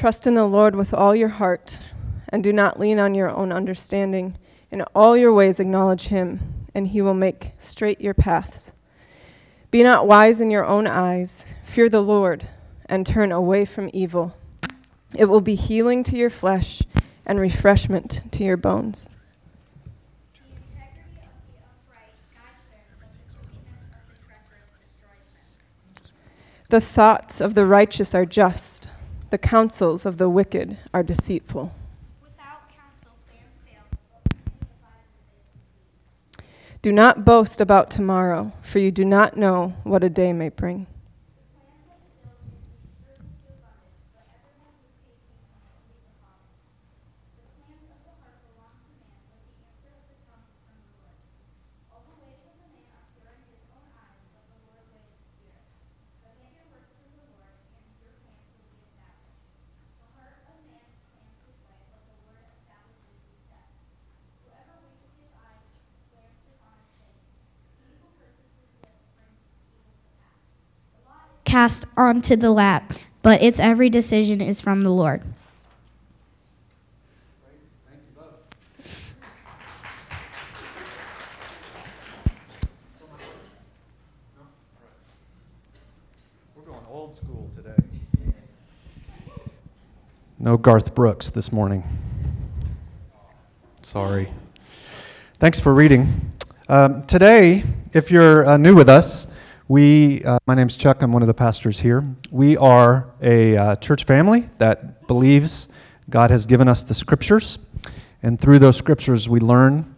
Trust in the Lord with all your heart, and do not lean on your own understanding. In all your ways acknowledge him, and he will make straight your paths. Be not wise in your own eyes. Fear the Lord, and turn away from evil. It will be healing to your flesh and refreshment to your bones. The thoughts of the righteous are just the counsels of the wicked are deceitful. Do not boast about tomorrow, for you do not know what a day may bring. Cast onto the lap, but its every decision is from the Lord. No Garth Brooks this morning. Sorry. Thanks for reading. Um, today, if you're uh, new with us, we, uh, my name's Chuck. I'm one of the pastors here. We are a uh, church family that believes God has given us the scriptures, and through those scriptures, we learn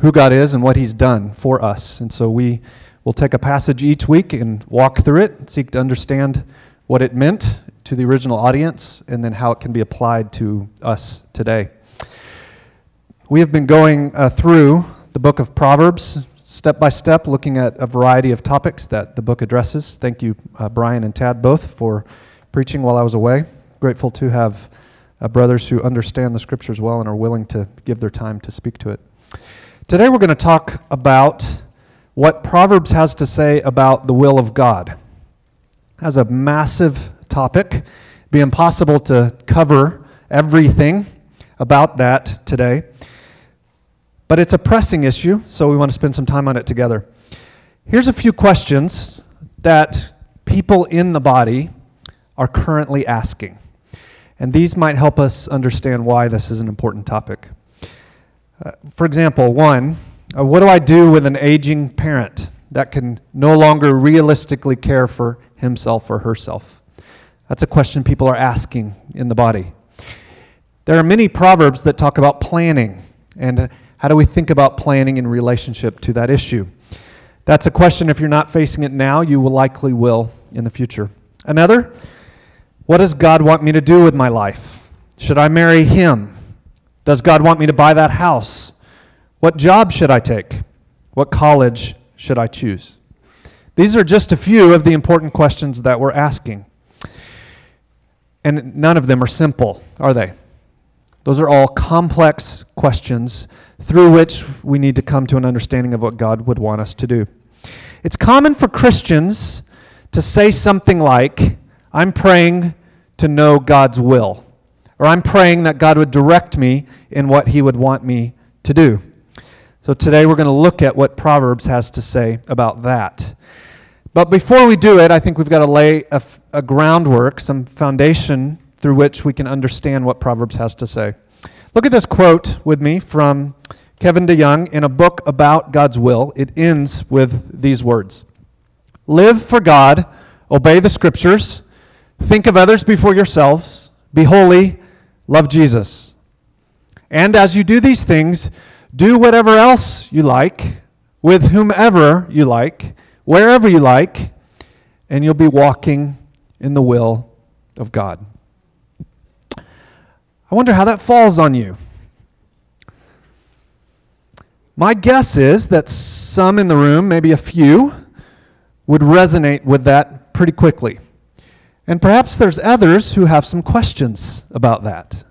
who God is and what He's done for us. And so we will take a passage each week and walk through it, seek to understand what it meant to the original audience, and then how it can be applied to us today. We have been going uh, through the book of Proverbs step by step, looking at a variety of topics that the book addresses. Thank you, uh, Brian and Tad, both for preaching while I was away. Grateful to have uh, brothers who understand the scriptures well and are willing to give their time to speak to it. Today, we're going to talk about what Proverbs has to say about the will of God. As a massive topic, It'd be impossible to cover everything about that today. But it's a pressing issue, so we want to spend some time on it together. Here's a few questions that people in the body are currently asking. And these might help us understand why this is an important topic. Uh, for example, one, uh, what do I do with an aging parent that can no longer realistically care for himself or herself? That's a question people are asking in the body. There are many proverbs that talk about planning and how do we think about planning in relationship to that issue? That's a question, if you're not facing it now, you will likely will in the future. Another, what does God want me to do with my life? Should I marry Him? Does God want me to buy that house? What job should I take? What college should I choose? These are just a few of the important questions that we're asking. And none of them are simple, are they? Those are all complex questions through which we need to come to an understanding of what God would want us to do. It's common for Christians to say something like, I'm praying to know God's will, or I'm praying that God would direct me in what He would want me to do. So today we're going to look at what Proverbs has to say about that. But before we do it, I think we've got to lay a, groundwork, some foundation through which we can understand what Proverbs has to say. Look at this quote with me from Kevin DeYoung in a book about God's will. It ends with these words Live for God, obey the scriptures, think of others before yourselves, be holy, love Jesus. And as you do these things, do whatever else you like, with whomever you like, wherever you like, and you'll be walking in the will of God. I wonder how that falls on you. My guess is that some in the room, maybe a few, would resonate with that pretty quickly. And perhaps there's others who have some questions about that.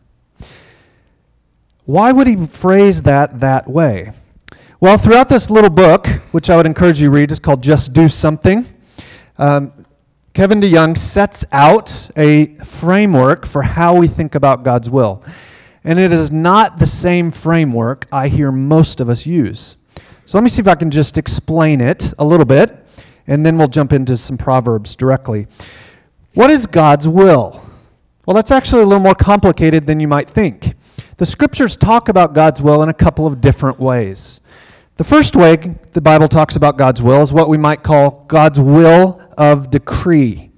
Why would he phrase that that way? Well, throughout this little book, which I would encourage you to read, is called Just Do Something. Um, Kevin DeYoung sets out a framework for how we think about God's will. And it is not the same framework I hear most of us use. So let me see if I can just explain it a little bit, and then we'll jump into some Proverbs directly. What is God's will? Well, that's actually a little more complicated than you might think. The scriptures talk about God's will in a couple of different ways. The first way the Bible talks about God's will is what we might call God's will of decree.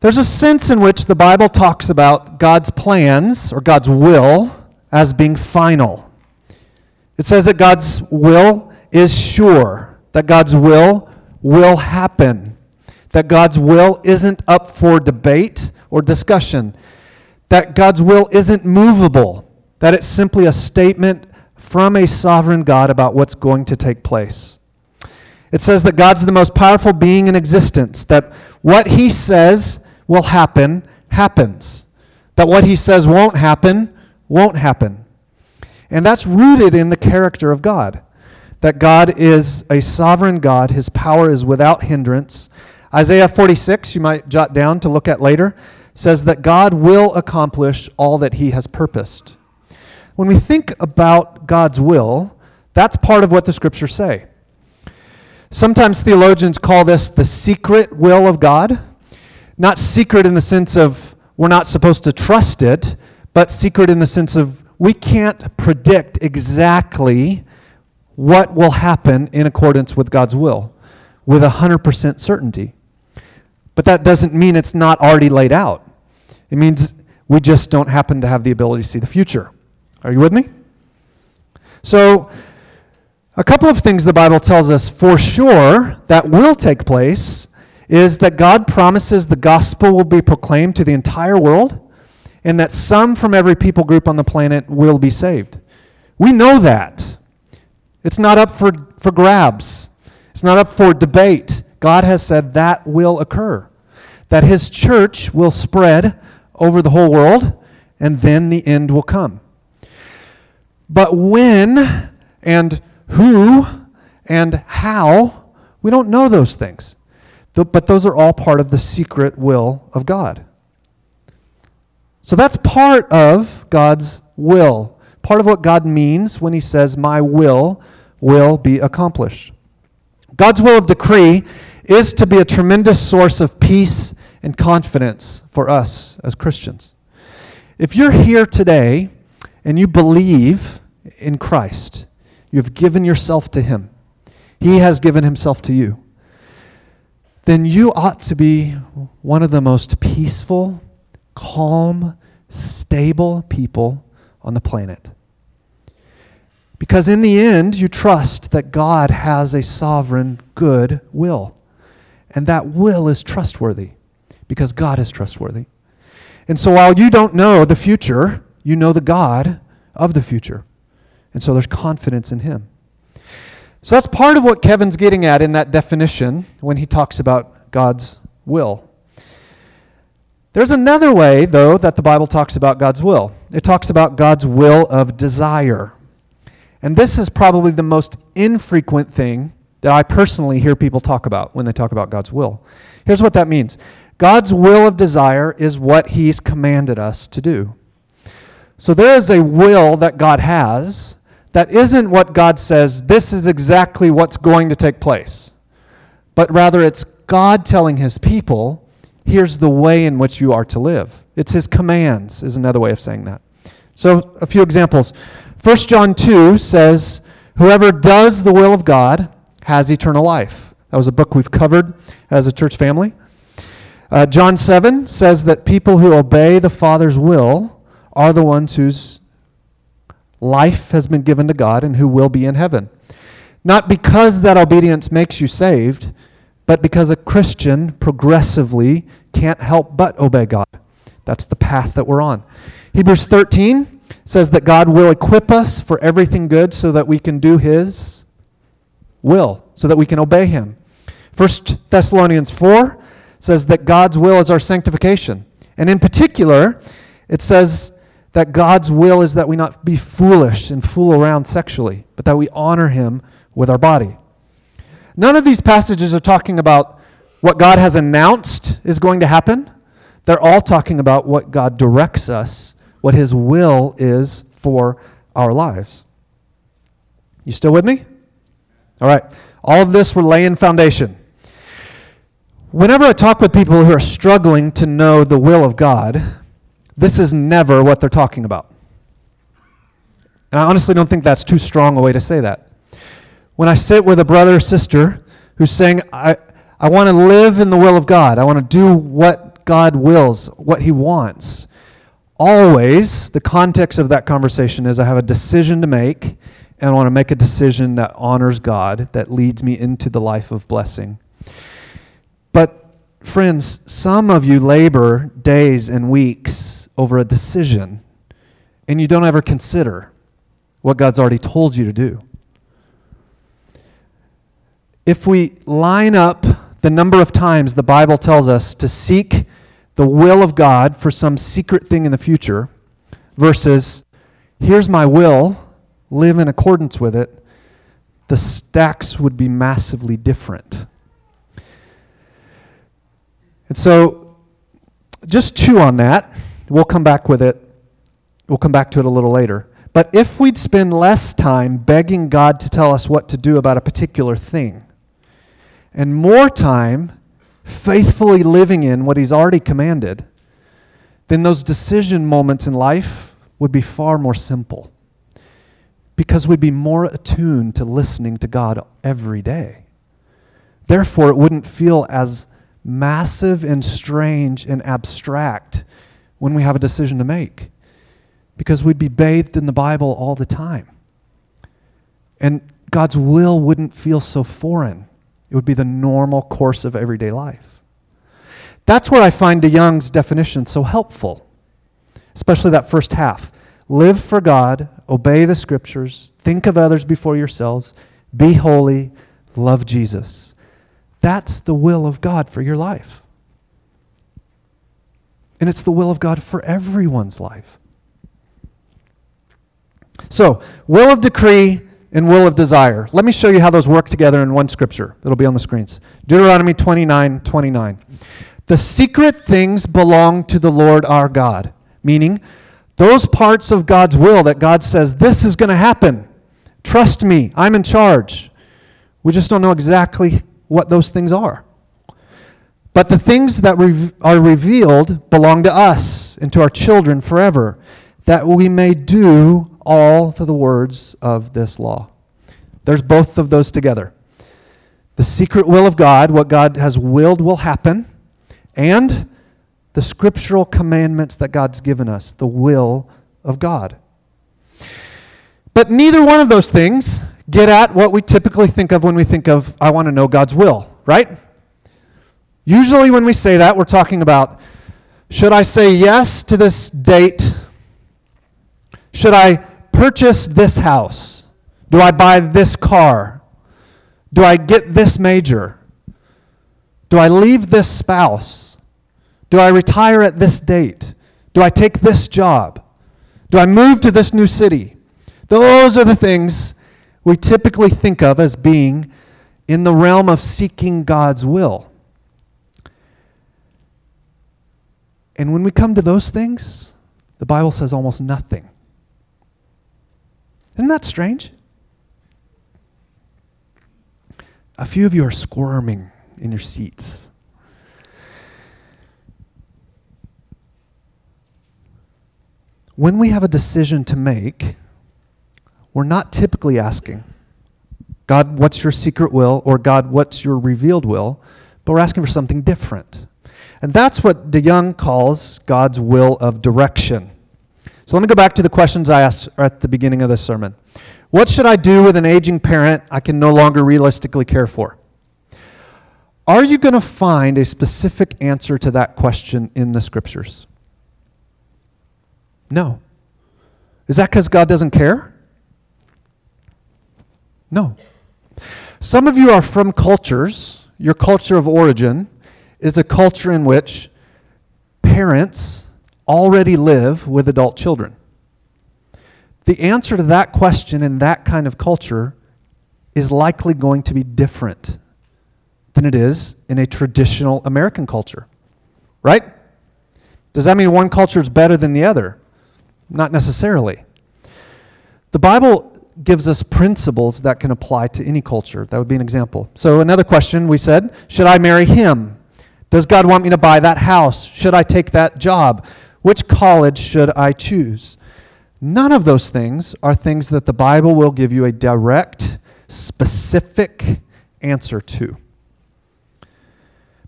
There's a sense in which the Bible talks about God's plans or God's will as being final. It says that God's will is sure, that God's will will happen, that God's will isn't up for debate or discussion, that God's will isn't movable, that it's simply a statement from a sovereign God about what's going to take place. It says that God's the most powerful being in existence, that what he says will happen, happens. That what he says won't happen, won't happen. And that's rooted in the character of God. That God is a sovereign God, his power is without hindrance. Isaiah 46, you might jot down to look at later, says that God will accomplish all that he has purposed. When we think about God's will, that's part of what the scriptures say. Sometimes theologians call this the secret will of God. Not secret in the sense of we're not supposed to trust it, but secret in the sense of we can't predict exactly what will happen in accordance with God's will with 100% certainty. But that doesn't mean it's not already laid out. It means we just don't happen to have the ability to see the future. Are you with me? So, a couple of things the Bible tells us for sure that will take place is that God promises the gospel will be proclaimed to the entire world and that some from every people group on the planet will be saved. We know that. It's not up for, for grabs, it's not up for debate. God has said that will occur, that His church will spread over the whole world, and then the end will come. But when and who and how, we don't know those things. But those are all part of the secret will of God. So that's part of God's will. Part of what God means when he says, My will will be accomplished. God's will of decree is to be a tremendous source of peace and confidence for us as Christians. If you're here today and you believe in Christ, you have given yourself to Him, He has given Himself to you, then you ought to be one of the most peaceful, calm, stable people on the planet. Because in the end, you trust that God has a sovereign, good will. And that will is trustworthy because God is trustworthy. And so while you don't know the future, you know the God of the future. And so there's confidence in Him. So that's part of what Kevin's getting at in that definition when he talks about God's will. There's another way, though, that the Bible talks about God's will. It talks about God's will of desire. And this is probably the most infrequent thing that I personally hear people talk about when they talk about God's will. Here's what that means God's will of desire is what He's commanded us to do. So there is a will that God has that isn't what God says, this is exactly what's going to take place. But rather, it's God telling His people, here's the way in which you are to live. It's His commands, is another way of saying that. So, a few examples. 1 John 2 says, Whoever does the will of God has eternal life. That was a book we've covered as a church family. Uh, John 7 says that people who obey the Father's will are the ones whose life has been given to God and who will be in heaven. Not because that obedience makes you saved, but because a Christian progressively can't help but obey God. That's the path that we're on. Hebrews 13 says that God will equip us for everything good so that we can do His will, so that we can obey Him. 1 Thessalonians 4 says that God's will is our sanctification. And in particular, it says that God's will is that we not be foolish and fool around sexually, but that we honor Him with our body. None of these passages are talking about what God has announced is going to happen. They're all talking about what God directs us, what His will is for our lives. You still with me? All right. All of this, we're laying foundation. Whenever I talk with people who are struggling to know the will of God, this is never what they're talking about. And I honestly don't think that's too strong a way to say that. When I sit with a brother or sister who's saying, I, I want to live in the will of God, I want to do what God wills, what He wants, always the context of that conversation is I have a decision to make, and I want to make a decision that honors God, that leads me into the life of blessing. But, friends, some of you labor days and weeks over a decision, and you don't ever consider what God's already told you to do. If we line up the number of times the Bible tells us to seek the will of God for some secret thing in the future versus here's my will, live in accordance with it, the stacks would be massively different. And so just chew on that. We'll come back with it. We'll come back to it a little later. But if we'd spend less time begging God to tell us what to do about a particular thing, and more time faithfully living in what He's already commanded, then those decision moments in life would be far more simple. Because we'd be more attuned to listening to God every day. Therefore, it wouldn't feel as massive and strange and abstract when we have a decision to make because we'd be bathed in the Bible all the time. And God's will wouldn't feel so foreign. It would be the normal course of everyday life. That's where I find de DeYoung's definition so helpful, especially that first half. Live for God, obey the scriptures, think of others before yourselves, be holy, love Jesus. That's the will of God for your life. And it's the will of God for everyone's life. So, will of decree and will of desire. Let me show you how those work together in one scripture. It'll be on the screens. Deuteronomy 29 29. The secret things belong to the Lord our God, meaning those parts of God's will that God says, this is going to happen. Trust me, I'm in charge. We just don't know exactly what those things are. But the things that re- are revealed belong to us and to our children forever, that we may do all to the words of this law. There's both of those together. The secret will of God, what God has willed will happen, and the scriptural commandments that God's given us, the will of God. But neither one of those things get at what we typically think of when we think of, I want to know God's will, right? Usually, when we say that, we're talking about should I say yes to this date? Should I purchase this house? Do I buy this car? Do I get this major? Do I leave this spouse? Do I retire at this date? Do I take this job? Do I move to this new city? Those are the things we typically think of as being in the realm of seeking God's will. And when we come to those things, the Bible says almost nothing. Isn't that strange? A few of you are squirming in your seats. When we have a decision to make, we're not typically asking, God, what's your secret will? Or God, what's your revealed will? But we're asking for something different. And that's what DeYoung calls God's will of direction. So let me go back to the questions I asked at the beginning of this sermon. What should I do with an aging parent I can no longer realistically care for? Are you going to find a specific answer to that question in the scriptures? No. Is that because God doesn't care? No. Some of you are from cultures, your culture of origin is a culture in which parents already live with adult children. The answer to that question in that kind of culture is likely going to be different than it is in a traditional American culture. Right? Does that mean one culture is better than the other? Not necessarily. The Bible gives us principles that can apply to any culture. That would be an example. So, another question we said Should I marry him? Does God want me to buy that house? Should I take that job? Which college should I choose? None of those things are things that the Bible will give you a direct, specific answer to.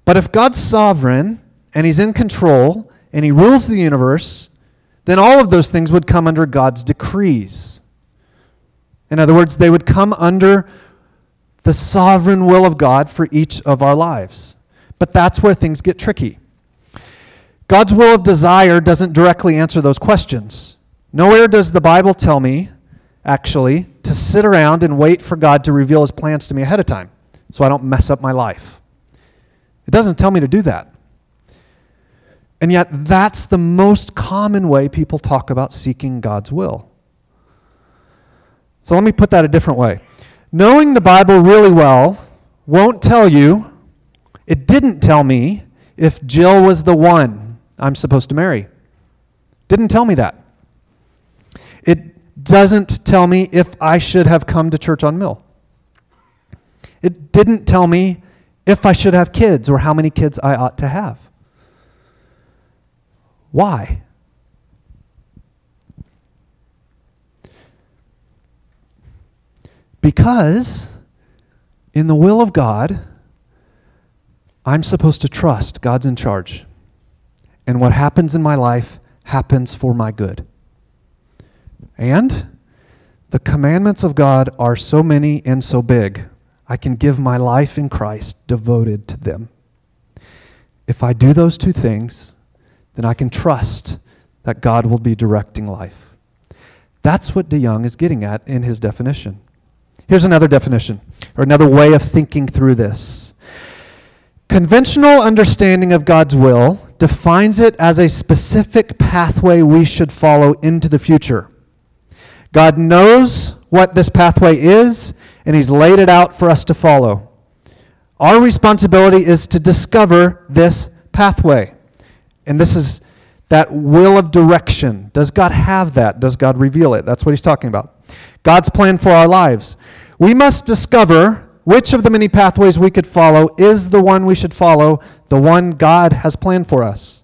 But if God's sovereign and He's in control and He rules the universe, then all of those things would come under God's decrees. In other words, they would come under the sovereign will of God for each of our lives. But that's where things get tricky. God's will of desire doesn't directly answer those questions. Nowhere does the Bible tell me, actually, to sit around and wait for God to reveal his plans to me ahead of time so I don't mess up my life. It doesn't tell me to do that. And yet, that's the most common way people talk about seeking God's will. So let me put that a different way. Knowing the Bible really well won't tell you, it didn't tell me if Jill was the one I'm supposed to marry. Didn't tell me that. It doesn't tell me if I should have come to church on Mill. It didn't tell me if I should have kids or how many kids I ought to have. Why? Because in the will of God, I'm supposed to trust God's in charge. And what happens in my life happens for my good. And the commandments of God are so many and so big, I can give my life in Christ devoted to them. If I do those two things, then I can trust that God will be directing life. That's what DeYoung is getting at in his definition. Here's another definition, or another way of thinking through this. Conventional understanding of God's will defines it as a specific pathway we should follow into the future. God knows what this pathway is, and He's laid it out for us to follow. Our responsibility is to discover this pathway. And this is that will of direction. Does God have that? Does God reveal it? That's what He's talking about. God's plan for our lives. We must discover which of the many pathways we could follow is the one we should follow, the one God has planned for us.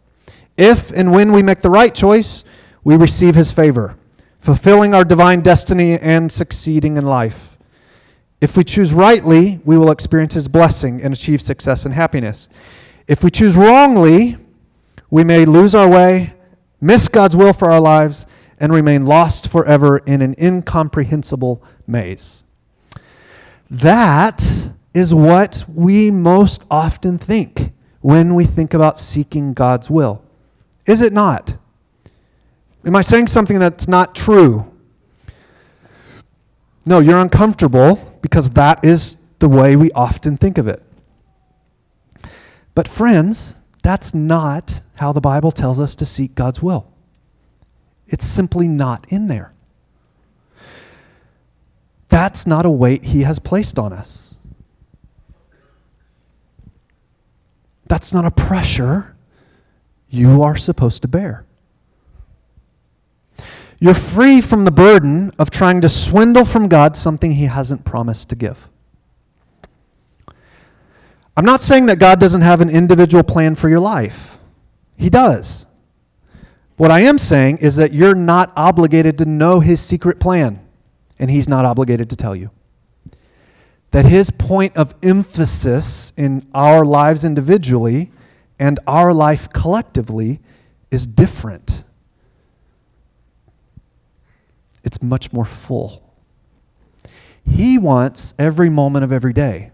If and when we make the right choice, we receive His favor fulfilling our divine destiny and succeeding in life. If we choose rightly, we will experience His blessing and achieve success and happiness. If we choose wrongly, we may lose our way, miss God's will for our lives, and remain lost forever in an incomprehensible maze. That is what we most often think when we think about seeking God's will. Is it not? Am I saying something that's not true? No, you're uncomfortable because that is the way we often think of it. But, friends, that's not how the Bible tells us to seek God's will. It's simply not in there. That's not a weight He has placed on us. That's not a pressure you are supposed to bear. You're free from the burden of trying to swindle from God something He hasn't promised to give. I'm not saying that God doesn't have an individual plan for your life, He does. What I am saying is that you're not obligated to know His secret plan, and He's not obligated to tell you. That His point of emphasis in our lives individually and our life collectively is different it's much more full. He wants every moment of every day,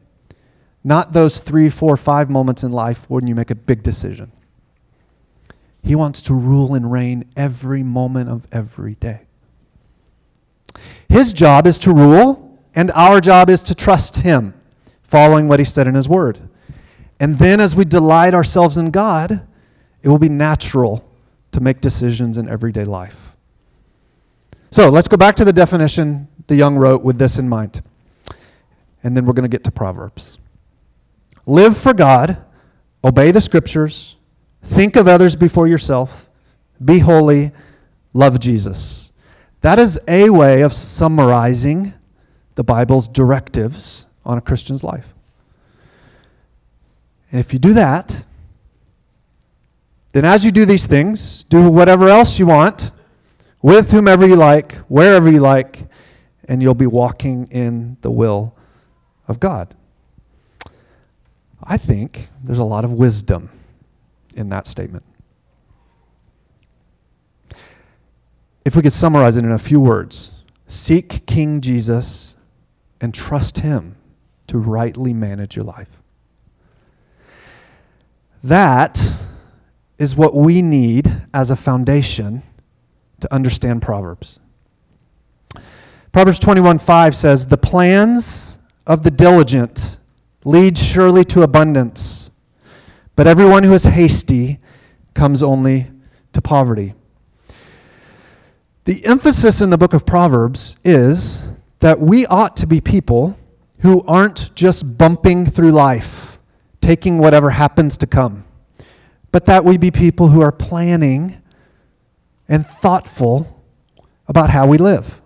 not those three, four, five moments in life when you make a big decision. He wants to rule and reign every moment of every day. His job is to rule, and our job is to trust Him, following what He said in His Word. And then, as we delight ourselves in God, it will be natural to make decisions in everyday life. So let's go back to the definition DeYoung wrote with this in mind. And then we're going to get to Proverbs. live for God, obey the scriptures, think of others before yourself, be holy, love Jesus. That is a way of summarizing the Bible's directives on a Christian's life. And if you do that, then as you do these things, do whatever else you want, with whomever you like, wherever you like, and you'll be walking in the will of God. I think there's a lot of wisdom in that statement. If we could summarize it in a few words seek King Jesus and trust Him to rightly manage your life. That is what we need as a foundation to understand Proverbs. Proverbs 21:5 says, "The plans of the diligent lead surely to abundance, but everyone who is hasty comes only to poverty." The emphasis in the book of Proverbs is that we ought to be people who aren't just bumping through life, taking whatever happens to come, but that we be people who are planning and thoughtful about how we live.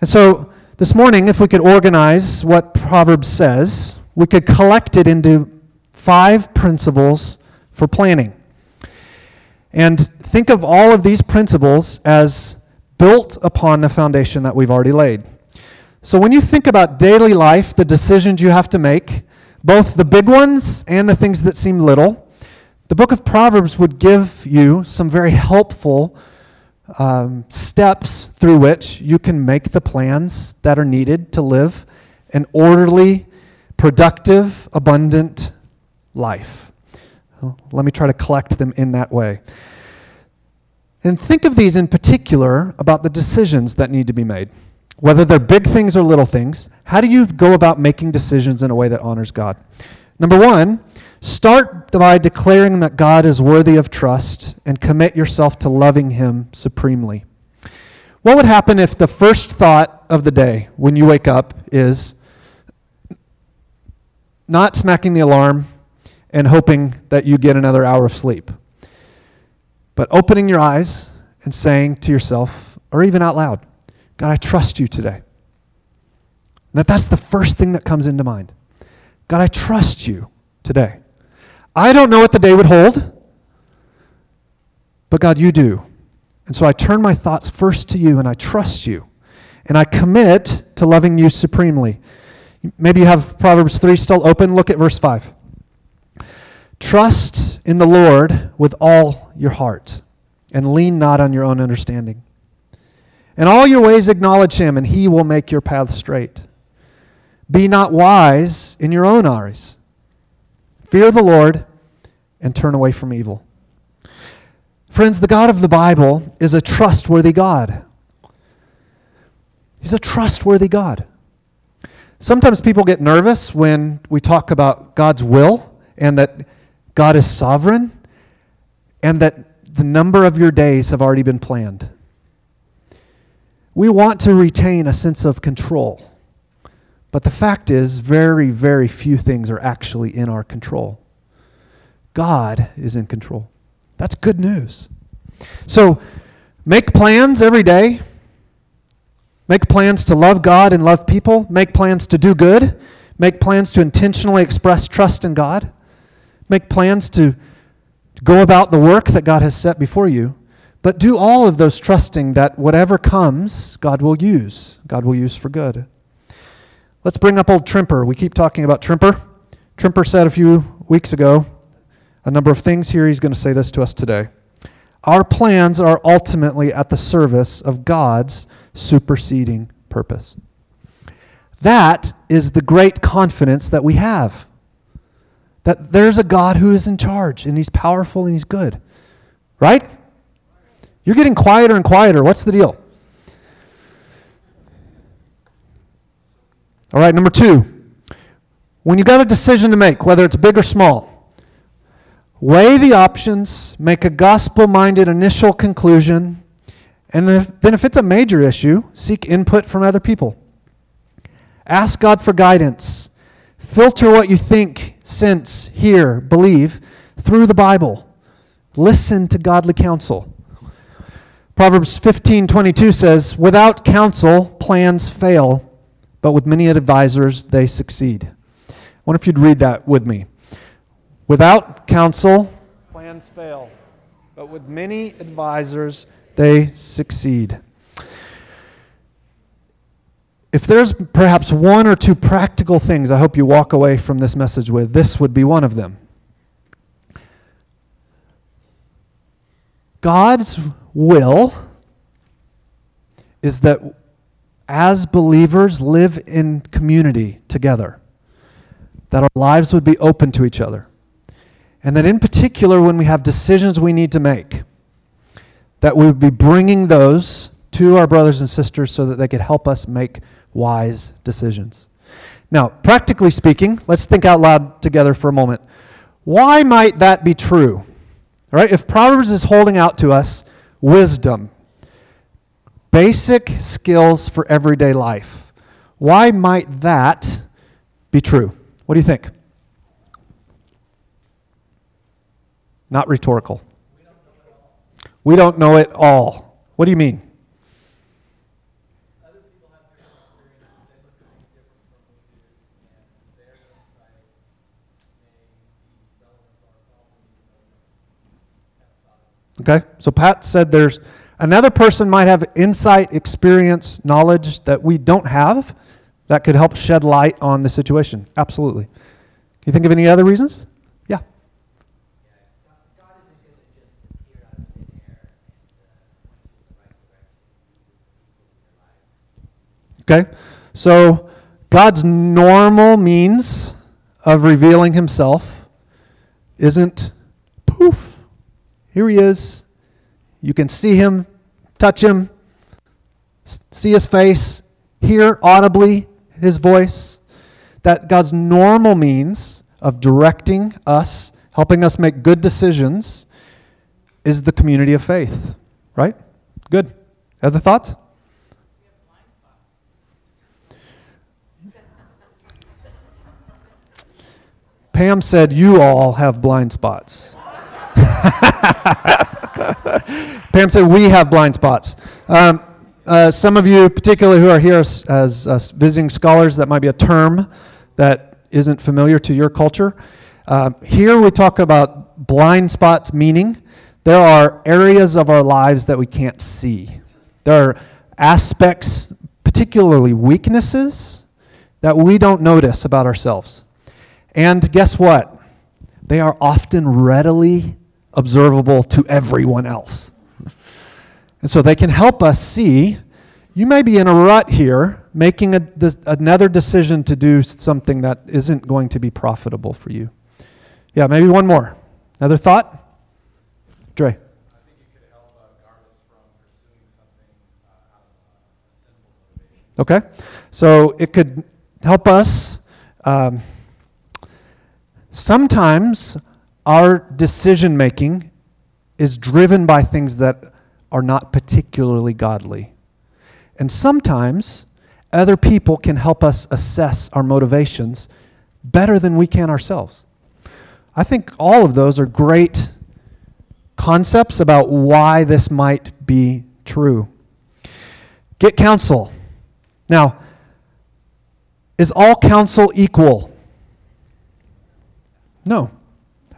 And so this morning, if we could organize what Proverbs says, we could collect it into five principles for planning. And think of all of these principles as built upon the foundation that we've already laid. So when you think about daily life, the decisions you have to make, both the big ones and the things that seem little, the book of Proverbs would give you some very helpful um, steps through which you can make the plans that are needed to live an orderly, productive, abundant life. Let me try to collect them in that way. And think of these in particular about the decisions that need to be made. Whether they're big things or little things, how do you go about making decisions in a way that honors God? Number one, Start by declaring that God is worthy of trust and commit yourself to loving Him supremely. What would happen if the first thought of the day when you wake up is not smacking the alarm and hoping that you get another hour of sleep, but opening your eyes and saying to yourself, or even out loud, God, I trust you today. That that's the first thing that comes into mind. God, I trust you today. I don't know what the day would hold, but God, you do. And so I turn my thoughts first to you and I trust you. And I commit to loving you supremely. Maybe you have Proverbs 3 still open. Look at verse 5. Trust in the Lord with all your heart and lean not on your own understanding. In all your ways acknowledge him, and he will make your path straight. Be not wise in your own eyes. Fear the Lord and turn away from evil. Friends, the God of the Bible is a trustworthy God. He's a trustworthy God. Sometimes people get nervous when we talk about God's will and that God is sovereign and that the number of your days have already been planned. We want to retain a sense of control. But the fact is, very, very few things are actually in our control. God is in control. That's good news. So make plans every day. Make plans to love God and love people. Make plans to do good. Make plans to intentionally express trust in God. Make plans to go about the work that God has set before you. But do all of those trusting that whatever comes, God will use. God will use for good. Let's bring up old Tremper. We keep talking about Tremper. Tremper said a few weeks ago a number of things here. He's going to say this to us today. Our plans are ultimately at the service of God's superseding purpose. That is the great confidence that we have. That there's a God who is in charge and he's powerful and he's good. Right? You're getting quieter and quieter. What's the deal? All right, number two. When you've got a decision to make, whether it's big or small, weigh the options, make a gospel minded initial conclusion, and if, then if it's a major issue, seek input from other people. Ask God for guidance. Filter what you think, sense, hear, believe through the Bible. Listen to godly counsel. Proverbs 15:22 says, "Without counsel plans fail, but with many advisors they succeed." I wonder if you'd read that with me. Without counsel plans fail, but with many advisors they succeed. If there's perhaps one or two practical things I hope you walk away from this message with, this would be one of them. God's will is that as believers live in community together, that our lives would be open to each other. And that in particular, when we have decisions we need to make, that we would be bringing those to our brothers and sisters so that they could help us make wise decisions. Now, practically speaking, let's think out loud together for a moment. Why might that be true? All right, if Proverbs is holding out to us wisdom, basic skills for everyday life, why might that be true? What do you think? Not rhetorical. We don't know it all. What do you mean? Okay? So Pat said there's another person might have insight, experience, knowledge that we don't have that could help shed light on the situation. Absolutely. Can you think of any other reasons? Yeah. Okay? So God's normal means of revealing himself isn't poof here he is. You can see him, touch him, see his face, hear audibly his voice. That God's normal means of directing us, helping us make good decisions, is the community of faith. Right? Good. Other thoughts? Pam said, You all have blind spots. Pam said, We have blind spots. Um, uh, some of you, particularly who are here as, as uh, visiting scholars, that might be a term that isn't familiar to your culture. Uh, here we talk about blind spots, meaning there are areas of our lives that we can't see. There are aspects, particularly weaknesses, that we don't notice about ourselves. And guess what? They are often readily observable to everyone else. And so they can help us see you may be in a rut here, making a, this, another decision to do something that isn't going to be profitable for you. Yeah, maybe one more. Another thought? Dre. I think it could help uh Okay, so it could help us. Um, sometimes our decision making is driven by things that are not particularly godly. And sometimes other people can help us assess our motivations better than we can ourselves. I think all of those are great concepts about why this might be true. Get counsel. Now, is all counsel equal? No.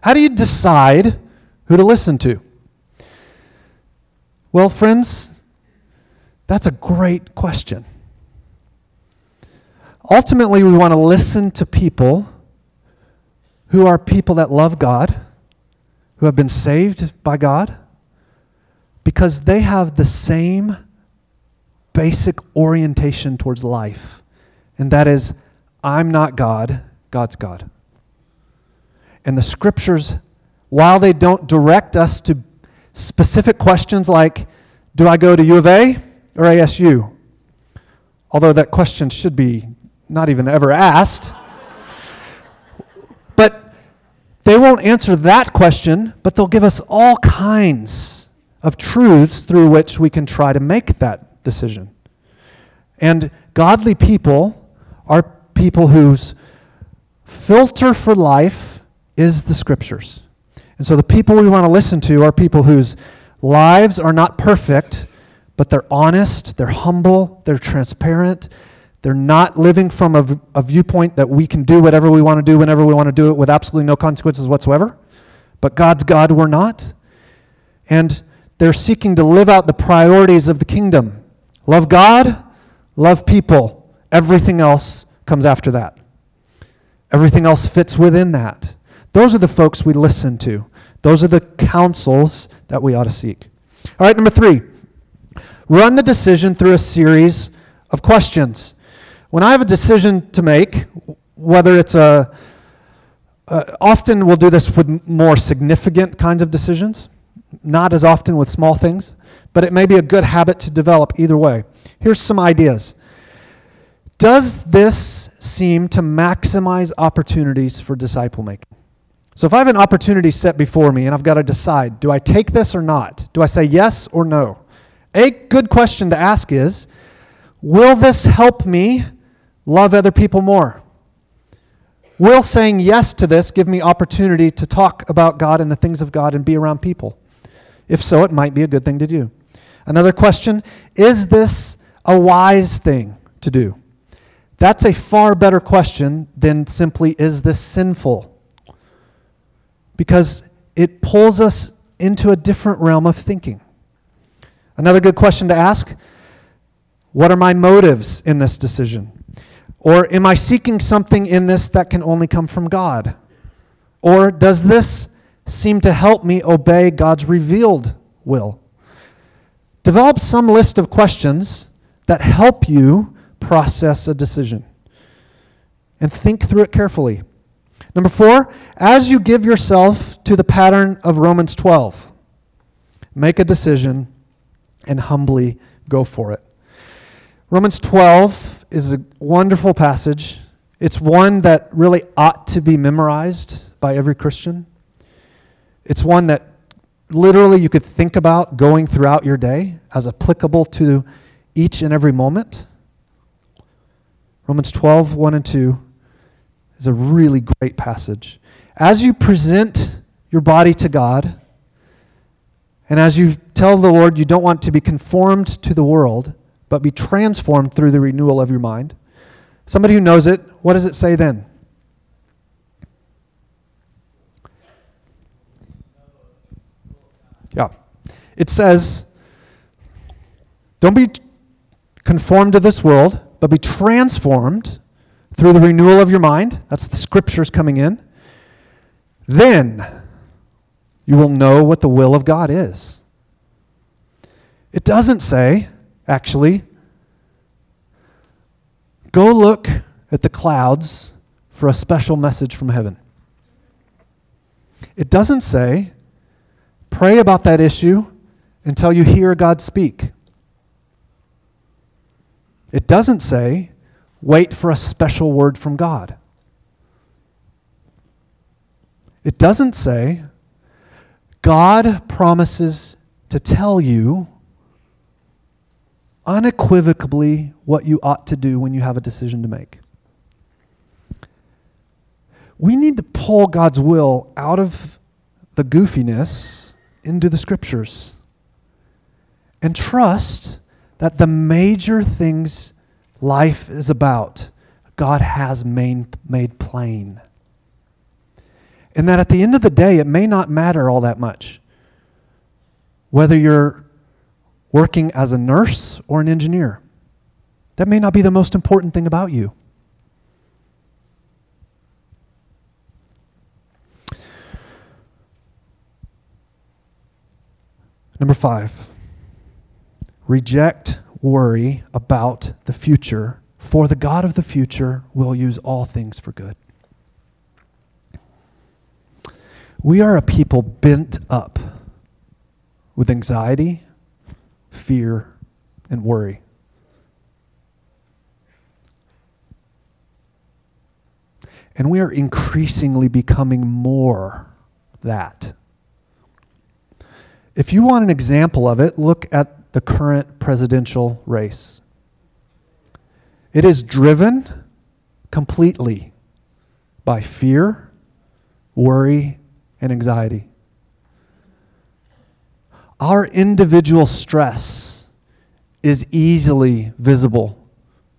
How do you decide who to listen to? Well, friends, that's a great question. Ultimately, we want to listen to people who are people that love God, who have been saved by God, because they have the same basic orientation towards life. And that is, I'm not God, God's God. And the scriptures, while they don't direct us to specific questions like, do I go to U of A or ASU? Although that question should be not even ever asked. but they won't answer that question, but they'll give us all kinds of truths through which we can try to make that decision. And godly people are people whose filter for life is the scriptures. And so the people we want to listen to are people whose lives are not perfect, but they're honest, they're humble, they're transparent. They're not living from a, a viewpoint that we can do whatever we want to do whenever we want to do it with absolutely no consequences whatsoever. But God's God, we're not. And they're seeking to live out the priorities of the kingdom love God, love people. Everything else comes after that. Everything else fits within that. Those are the folks we listen to. Those are the counsels that we ought to seek. All right, number three run the decision through a series of questions. When I have a decision to make, whether it's a, uh, often we'll do this with more significant kinds of decisions, not as often with small things, but it may be a good habit to develop either way. Here's some ideas. Does this seem to maximize opportunities for disciple making? So if I have an opportunity set before me and I've got to decide, do I take this or not? Do I say yes or no? A good question to ask is, will this help me love other people more? Will saying yes to this give me opportunity to talk about God and the things of God and be around people? If so, it might be a good thing to do. Another question is this a wise thing to do? That's a far better question than simply is this sinful? Because it pulls us into a different realm of thinking. Another good question to ask what are my motives in this decision? Or am I seeking something in this that can only come from God? Or does this seem to help me obey God's revealed will? Develop some list of questions that help you process a decision and think through it carefully. Number four, as you give yourself to the pattern of Romans 12, make a decision and humbly go for it. Romans 12 is a wonderful passage. It's one that really ought to be memorized by every Christian. It's one that literally you could think about going throughout your day as applicable to each and every moment. Romans 12, 1 and 2 is a really great passage. As you present your body to God, and as you tell the Lord you don't want to be conformed to the world, but be transformed through the renewal of your mind, somebody who knows it, what does it say then? Yeah. It says, don't be conformed to this world, but be transformed through the renewal of your mind. That's the scriptures coming in. Then you will know what the will of God is. It doesn't say, actually, go look at the clouds for a special message from heaven. It doesn't say, Pray about that issue until you hear God speak. It doesn't say, wait for a special word from God. It doesn't say, God promises to tell you unequivocally what you ought to do when you have a decision to make. We need to pull God's will out of the goofiness into the scriptures and trust that the major things life is about, God has main, made plain. And that at the end of the day, it may not matter all that much whether you're working as a nurse or an engineer. That may not be the most important thing about you. Number five, reject worry about the future, for the God of the future will use all things for good. We are a people bent up with anxiety, fear, and worry. And we are increasingly becoming more that. If you want an example of it, look at the current presidential race. It is driven completely by fear, worry, and anxiety. Our individual stress is easily visible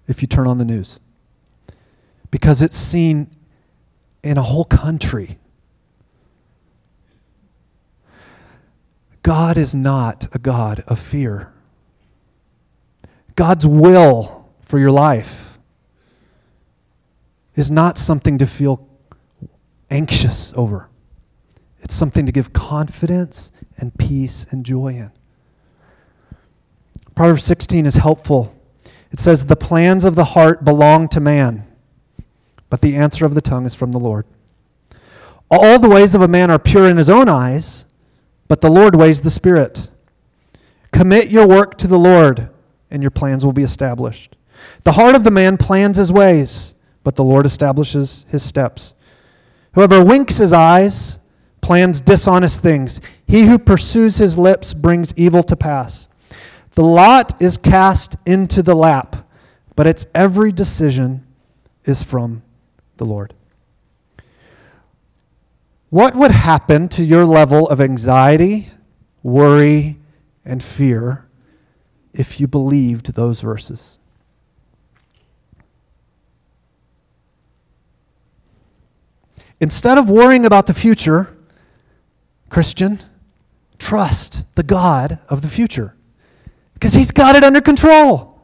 if you turn on the news because it's seen in a whole country. God is not a God of fear. God's will for your life is not something to feel anxious over. It's something to give confidence and peace and joy in. Proverbs 16 is helpful. It says, The plans of the heart belong to man, but the answer of the tongue is from the Lord. All the ways of a man are pure in his own eyes, but the Lord weighs the Spirit. Commit your work to the Lord, and your plans will be established. The heart of the man plans his ways, but the Lord establishes his steps. Whoever winks his eyes plans dishonest things. He who pursues his lips brings evil to pass. The lot is cast into the lap, but its every decision is from the Lord. What would happen to your level of anxiety, worry, and fear if you believed those verses? Instead of worrying about the future, Christian, trust the God of the future because He's got it under control.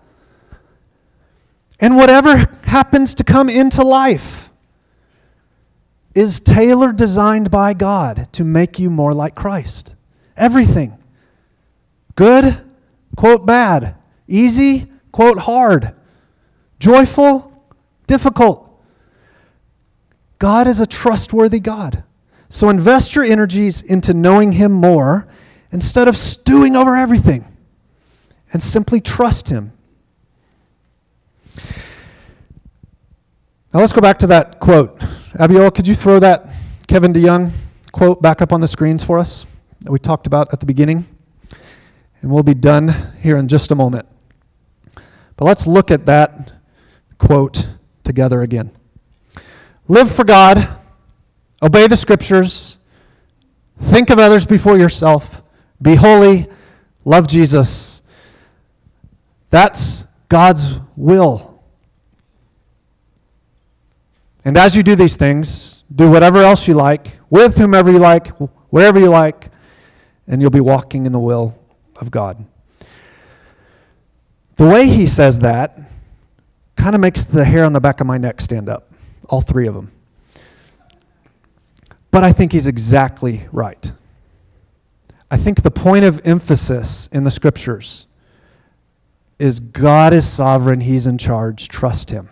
And whatever happens to come into life is tailor designed by God to make you more like Christ. Everything. Good, quote, bad. Easy, quote, hard. Joyful, difficult. God is a trustworthy God. So invest your energies into knowing Him more instead of stewing over everything and simply trust Him. Now let's go back to that quote. Abiola, could you throw that Kevin DeYoung quote back up on the screens for us that we talked about at the beginning? And we'll be done here in just a moment. But let's look at that quote together again. Live for God Obey the scriptures. Think of others before yourself. Be holy. Love Jesus. That's God's will. And as you do these things, do whatever else you like, with whomever you like, wherever you like, and you'll be walking in the will of God. The way he says that kind of makes the hair on the back of my neck stand up, all three of them. But I think he's exactly right. I think the point of emphasis in the scriptures is God is sovereign, he's in charge, trust him.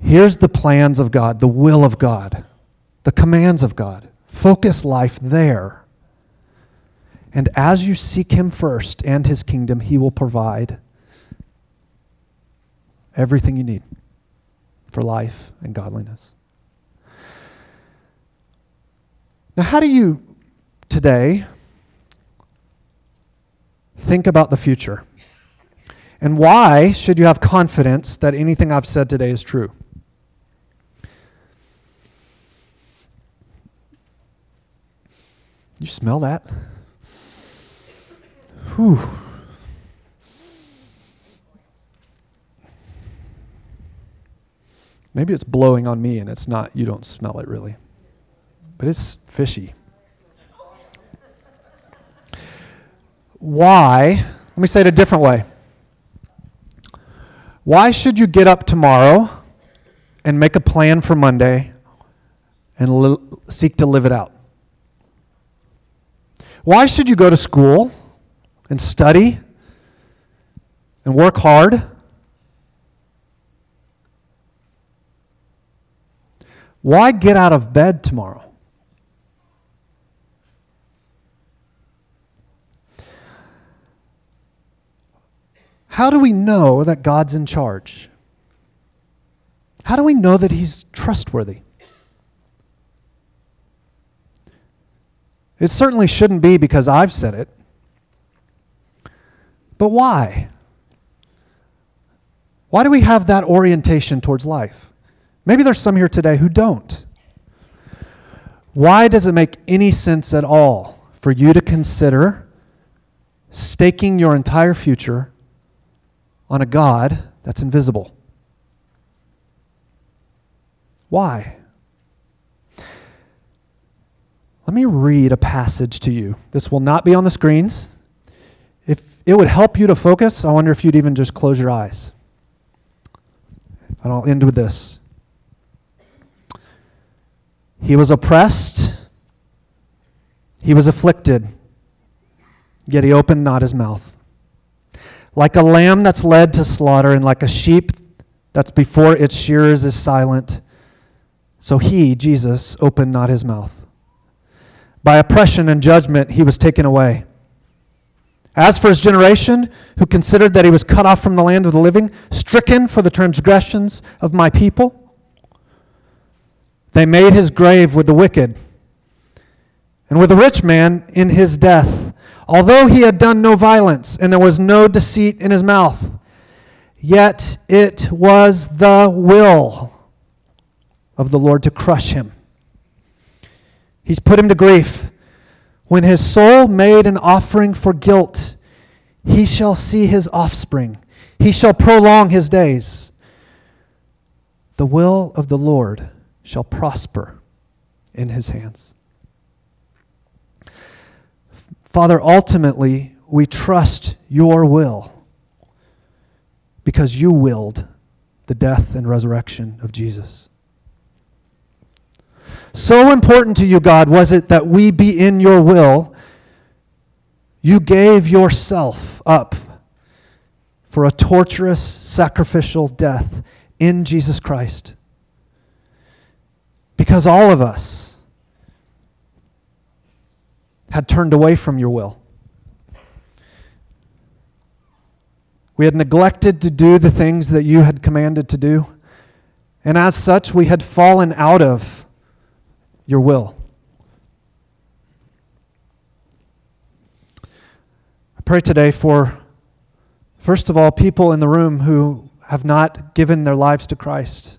Here's the plans of God, the will of God, the commands of God. Focus life there. And as you seek him first and his kingdom, he will provide everything you need for life and godliness. Now, how do you today think about the future? And why should you have confidence that anything I've said today is true? You smell that? Whew. Maybe it's blowing on me and it's not, you don't smell it really. But it's fishy. Why? Let me say it a different way. Why should you get up tomorrow and make a plan for Monday and li- seek to live it out? Why should you go to school and study and work hard Why get out of bed tomorrow? How do we know that God's in charge? How do we know that He's trustworthy? It certainly shouldn't be because I've said it. But why? Why do we have that orientation towards life? Maybe there's some here today who don't. Why does it make any sense at all for you to consider staking your entire future on a God that's invisible? Why? Let me read a passage to you. This will not be on the screens. If it would help you to focus, I wonder if you'd even just close your eyes. And I'll end with this. He was oppressed, he was afflicted, yet he opened not his mouth. Like a lamb that's led to slaughter, and like a sheep that's before its shearers is silent, so he, Jesus, opened not his mouth. By oppression and judgment he was taken away. As for his generation, who considered that he was cut off from the land of the living, stricken for the transgressions of my people, they made his grave with the wicked and with the rich man in his death, although he had done no violence and there was no deceit in his mouth. Yet it was the will of the Lord to crush him. He's put him to grief. When his soul made an offering for guilt, he shall see his offspring. He shall prolong his days. The will of the Lord shall prosper in his hands. Father, ultimately, we trust your will because you willed the death and resurrection of Jesus. So important to you, God, was it that we be in your will, you gave yourself up for a torturous, sacrificial death in Jesus Christ. Because all of us had turned away from your will. We had neglected to do the things that you had commanded to do. And as such, we had fallen out of your will. I pray today for, first of all, people in the room who have not given their lives to Christ.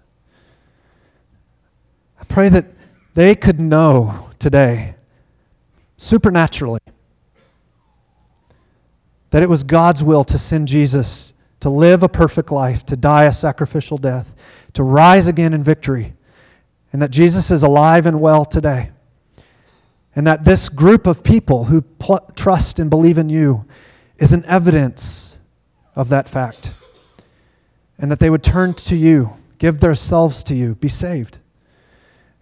I pray that they could know today, supernaturally, that it was God's will to send Jesus to live a perfect life, to die a sacrificial death, to rise again in victory and that Jesus is alive and well today. And that this group of people who pl- trust and believe in you is an evidence of that fact. And that they would turn to you, give themselves to you, be saved.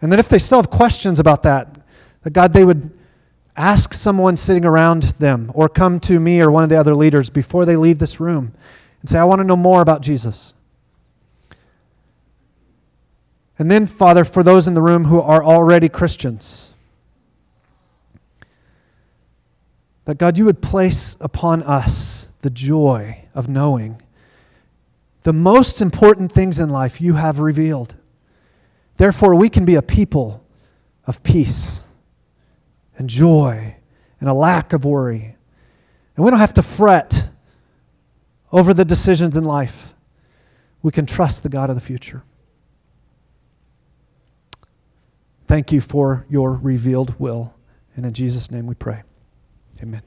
And that if they still have questions about that, that God, they would ask someone sitting around them or come to me or one of the other leaders before they leave this room and say, I want to know more about Jesus. And then, Father, for those in the room who are already Christians, that God, you would place upon us the joy of knowing the most important things in life you have revealed. Therefore, we can be a people of peace and joy and a lack of worry. And we don't have to fret over the decisions in life. We can trust the God of the future. Thank you for your revealed will. And in Jesus' name we pray. Amen.